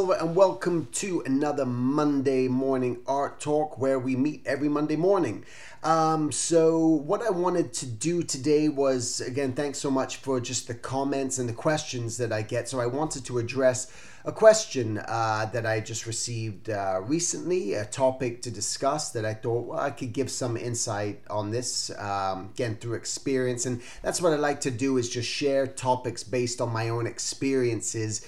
Silver, and welcome to another Monday morning art talk where we meet every Monday morning. Um, so, what I wanted to do today was again, thanks so much for just the comments and the questions that I get. So, I wanted to address a question uh, that I just received uh, recently, a topic to discuss that I thought well, I could give some insight on this um, again through experience, and that's what I like to do is just share topics based on my own experiences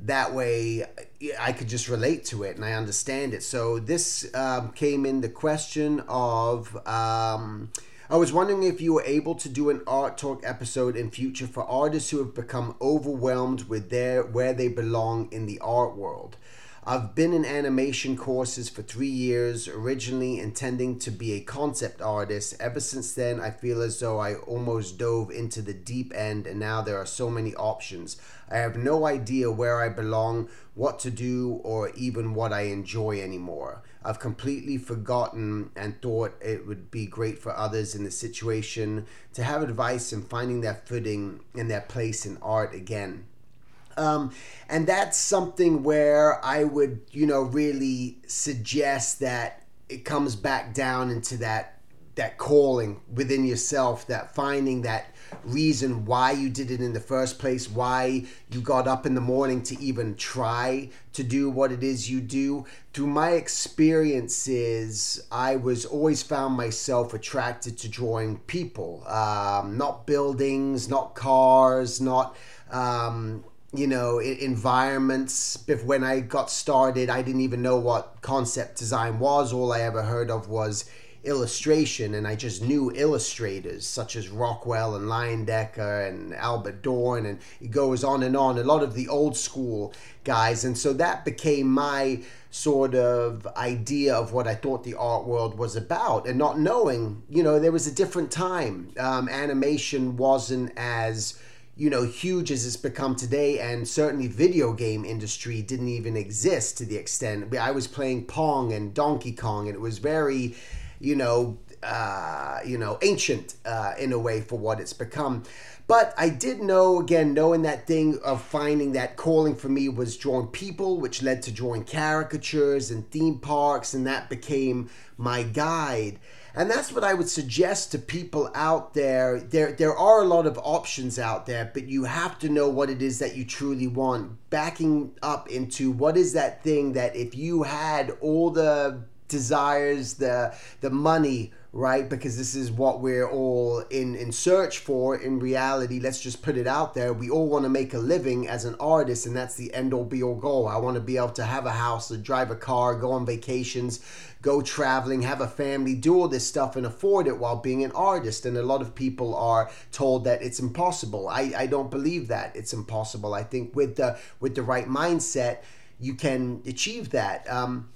that way I could just relate to it and I understand it. So this um, came in the question of um, I was wondering if you were able to do an art talk episode in future for artists who have become overwhelmed with their where they belong in the art world. I've been in animation courses for three years, originally intending to be a concept artist. Ever since then, I feel as though I almost dove into the deep end, and now there are so many options. I have no idea where I belong, what to do, or even what I enjoy anymore. I've completely forgotten and thought it would be great for others in the situation to have advice in finding their footing and their place in art again. Um, and that's something where I would, you know, really suggest that it comes back down into that that calling within yourself, that finding that reason why you did it in the first place, why you got up in the morning to even try to do what it is you do. Through my experiences, I was always found myself attracted to drawing people, um, not buildings, not cars, not um, you know environments. When i got started i didn't even know what concept design was. All i ever heard of was illustration and i just knew illustrators such as rockwell and leyendecker and albert dorne and it goes on and on. A lot of the old school guys. And so that became my sort of idea of what i thought the art world was about. And not knowing you know there was a different time. Um, animation wasn't as you know huge as it's become today and certainly video game industry didn't even exist to the extent. I was playing pong and donkey kong and it was very you know uh, you know ancient uh, in a way for what it's become but I did know, again, knowing that thing of finding that calling for me was drawing people, which led to drawing caricatures and theme parks, and that became my guide. And that's what I would suggest to people out there. There there are a lot of options out there, but you have to know what it is that you truly want. Backing up into what is that thing that if you had all the desires, the the money, right? Because this is what we're all in in search for. In reality, let's just put it out there. We all want to make a living as an artist, and that's the end all be all goal. I want to be able to have a house, to drive a car, go on vacations, go traveling, have a family, do all this stuff, and afford it while being an artist. And a lot of people are told that it's impossible. I I don't believe that it's impossible. I think with the with the right mindset, you can achieve that. Um,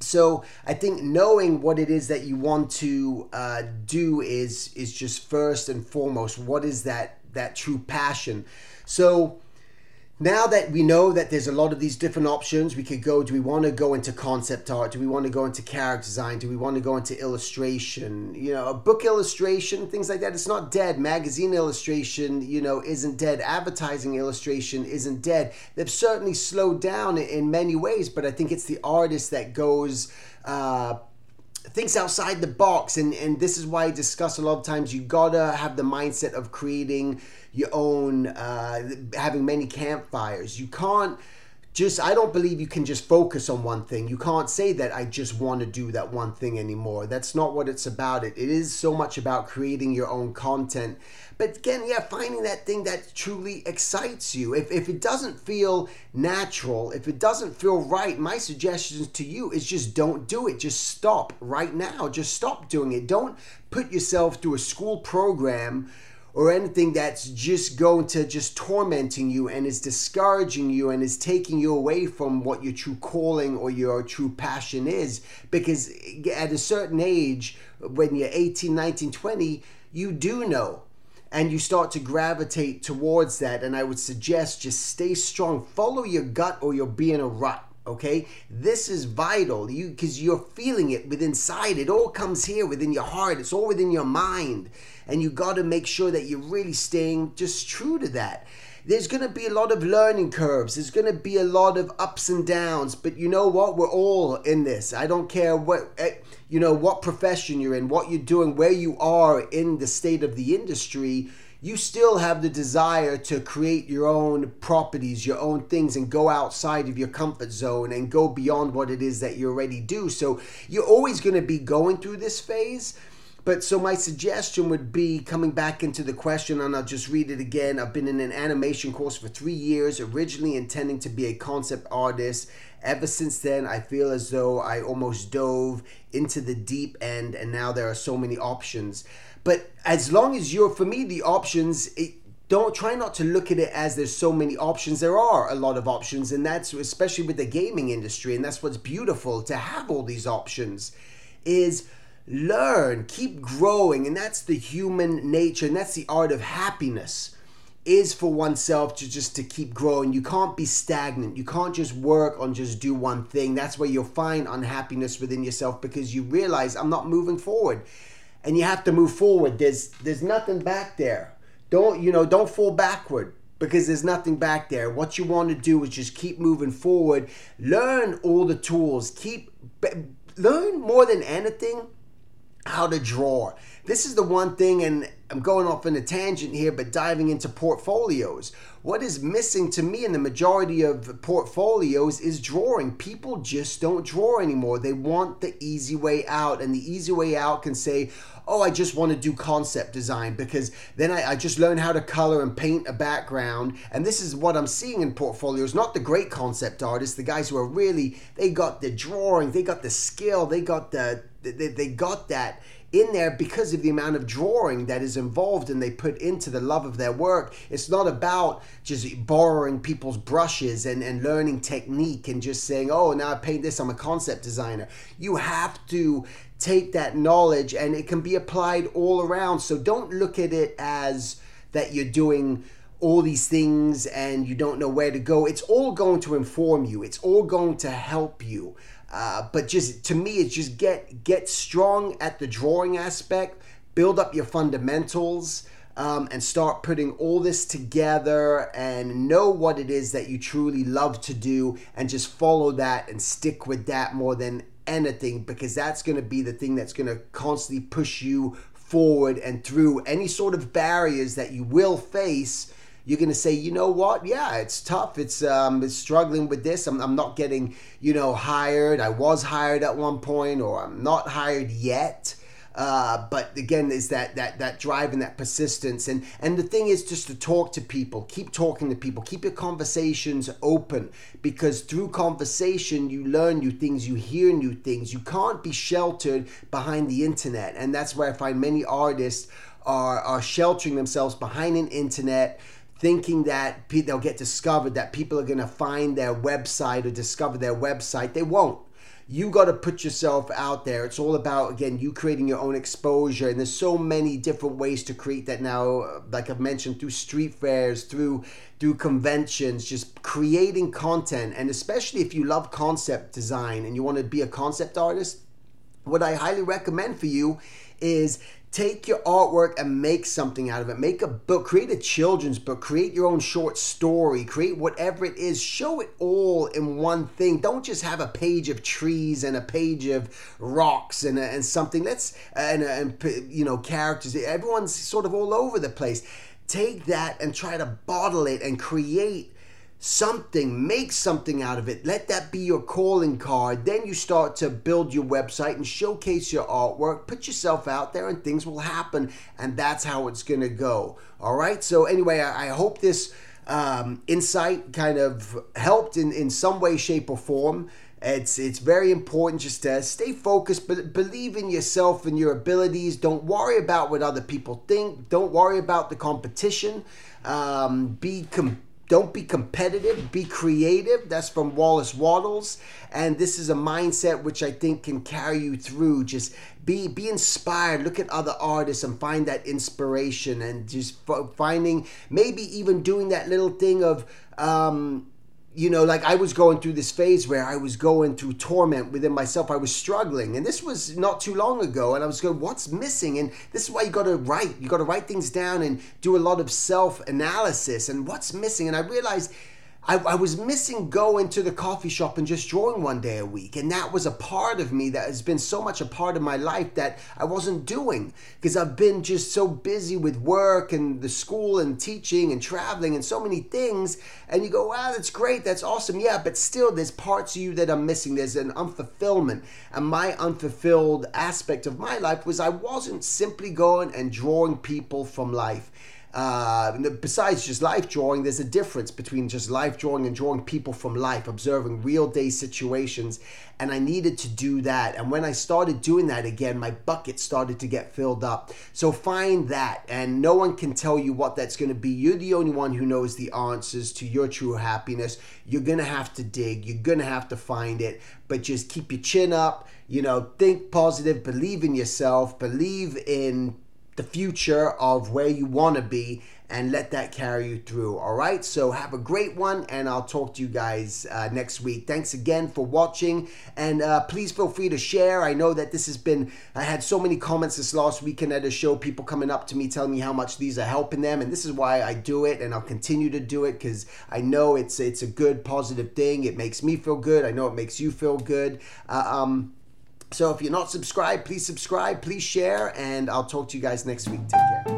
so I think knowing what it is that you want to uh, do is is just first and foremost what is that that true passion. So now that we know that there's a lot of these different options, we could go. Do we want to go into concept art? Do we want to go into character design? Do we want to go into illustration? You know, a book illustration, things like that. It's not dead. Magazine illustration, you know, isn't dead. Advertising illustration isn't dead. They've certainly slowed down in many ways, but I think it's the artist that goes. Uh, thinks outside the box and and this is why I discuss a lot of times you gotta have the mindset of creating your own uh, having many campfires. You can't just I don't believe you can just focus on one thing. You can't say that I just want to do that one thing anymore. That's not what it's about. It it is so much about creating your own content. But again, yeah, finding that thing that truly excites you. If if it doesn't feel natural, if it doesn't feel right, my suggestion to you is just don't do it. Just stop right now. Just stop doing it. Don't put yourself through a school program or anything that's just going to just tormenting you and is discouraging you and is taking you away from what your true calling or your true passion is. Because at a certain age when you're 18 19 20 you do know. And you start to gravitate towards that. And i would suggest just stay strong. Follow your gut or you'll be in a rut okay this is vital you because you're feeling it within inside it all comes here within your heart it's all within your mind and you got to make sure that you're really staying just true to that there's going to be a lot of learning curves. There's going to be a lot of ups and downs. But you know what? We're all in this. I don't care what eh, you know what profession you're in, what you're doing, where you are in the state of the industry. You still have the desire to create your own properties, your own things, and go outside of your comfort zone and go beyond what it is that you already do. So you're always going to be going through this phase but so my suggestion would be coming back into the question, and I'll just read it again. I've been in an animation course for three years, originally intending to be a concept artist. Ever since then, I feel as though I almost dove into the deep end, and now there are so many options. But as long as you're, for me, the options, it, don't try not to look at it as there's so many options. There are a lot of options, and that's especially with the gaming industry, and that's what's beautiful to have all these options. Is learn, keep growing, and that's the human nature, and that's the art of happiness is for oneself to just to keep growing. You can't be stagnant. You can't just work on just do one thing. That's where you'll find unhappiness within yourself because you realize I'm not moving forward. And you have to move forward. There's there's nothing back there. Don't you know, don't fall backward because there's nothing back there. What you want to do is just keep moving forward. Learn all the tools. Keep learn more than anything how to draw. This is the one thing, and I'm going off in a tangent here, but diving into portfolios. What is missing to me in the majority of portfolios is drawing. People just don't draw anymore. They want the easy way out, and the easy way out can say, oh, I just want to do concept design because then I, I, just learn how to color and paint a background. And this is what I'm seeing in portfolios, not the great concept artists, the guys who are really, they got the drawing, they got the skill, they got the, they, they got that in there because of the amount of drawing that is involved and they put into the love of their work. It's not about just borrowing people's brushes and, and learning technique and just saying, oh, now I paint this, I'm a concept designer. You have to take that knowledge and it can be applied all around. So don't look at it as that you're doing all these things and you don't know where to go. It's all going to inform you. It's all going to help you. Uh, but just to me, it's just get get strong at the drawing aspect, build up your fundamentals, um, and start putting all this together and know what it is that you truly love to do, and just follow that and stick with that more than anything because that's going to be the thing that's going to constantly push you forward and through any sort of barriers that you will face you're going to say, you know what? Yeah, it's tough. It's um, it's struggling with this. I'm, I'm not getting, you know, hired. I was hired at one point, or I'm not hired yet. Uh, but again, is that that that drive and that persistence, and and the thing is just to talk to people, keep talking to people, keep your conversations open, because through conversation you learn new things, you hear new things. You can't be sheltered behind the internet, and that's where I find many artists are are sheltering themselves behind an internet thinking that they'll get discovered, that people are going to find their website or discover their website. They won't. You got to put yourself out there. It's all about, again, you creating your own exposure. And there's so many different ways to create that now, like I've mentioned, through street fairs, through through conventions, just creating content. And especially if you love concept design and you want to be a concept artist, what I highly recommend for you is take your artwork and make something out of it. Make a book, create a children's book, create your own short story, create whatever it is. Show it all in one thing. Don't just have a page of trees and a page of rocks and, and something. Let's and, and you know characters. Everyone's sort of all over the place. Take that and try to bottle it and create something, make something out of it. Let that be your calling card. Then you start to build your website and showcase your artwork. Put yourself out there and things will happen. And that's how it's going to go. All right. So, anyway, I, I hope this um, insight kind of helped in, in some way, shape, or form. It's it's very important just to stay focused, but believe in yourself and your abilities. Don't worry about what other people think. Don't worry about the competition. Um, be com- don't be competitive, be creative. That's from Wallace Wattles. And this is a mindset which I think can carry you through. Just be be inspired. Look at other artists and find that inspiration and just finding maybe even doing that little thing of um, you know, like I was going through this phase where I was going through torment within myself. I was struggling, and this was not too long ago. And I was going, "What's missing?" And this is why you got to write. You got to write things down and do a lot of self analysis. And what's missing? And I realized I, I, was missing going to the coffee shop and just drawing one day a week. And that was a part of me that has been so much a part of my life that I wasn't doing because I've been just so busy with work and the school and teaching and traveling and so many things. And you go, wow, that's great. That's awesome. Yeah, but still, there's parts of you that I'm missing. There's an unfulfillment. And my unfulfilled aspect of my life was I wasn't simply going and drawing people from life. Uh, besides just life drawing, there's a difference between just life drawing and drawing people from life, observing real day situations. And I needed to do that. And when I started doing that again, my bucket started to get filled up. So find that. And no one can tell you what that's going to be. You're the only one who knows the answers to your true happiness. You're going to have to dig, you're going to have to find it. But just keep your chin up, you know, think positive, believe in yourself, believe in the future of where you want to be and let that carry you through. All right. So have a great one, and I'll talk to you guys uh, next week. Thanks again for watching, and uh, please feel free to share. I know that this has been, I had so many comments this last weekend at a show, people coming up to me telling me how much these are helping them, and this is why I do it, and I'll continue to do it because I know it's it's a good, positive thing. It makes me feel good. I know it makes you feel good. Uh, um, so if you're not subscribed, please subscribe, please share, and I'll talk to you guys next week. Take care.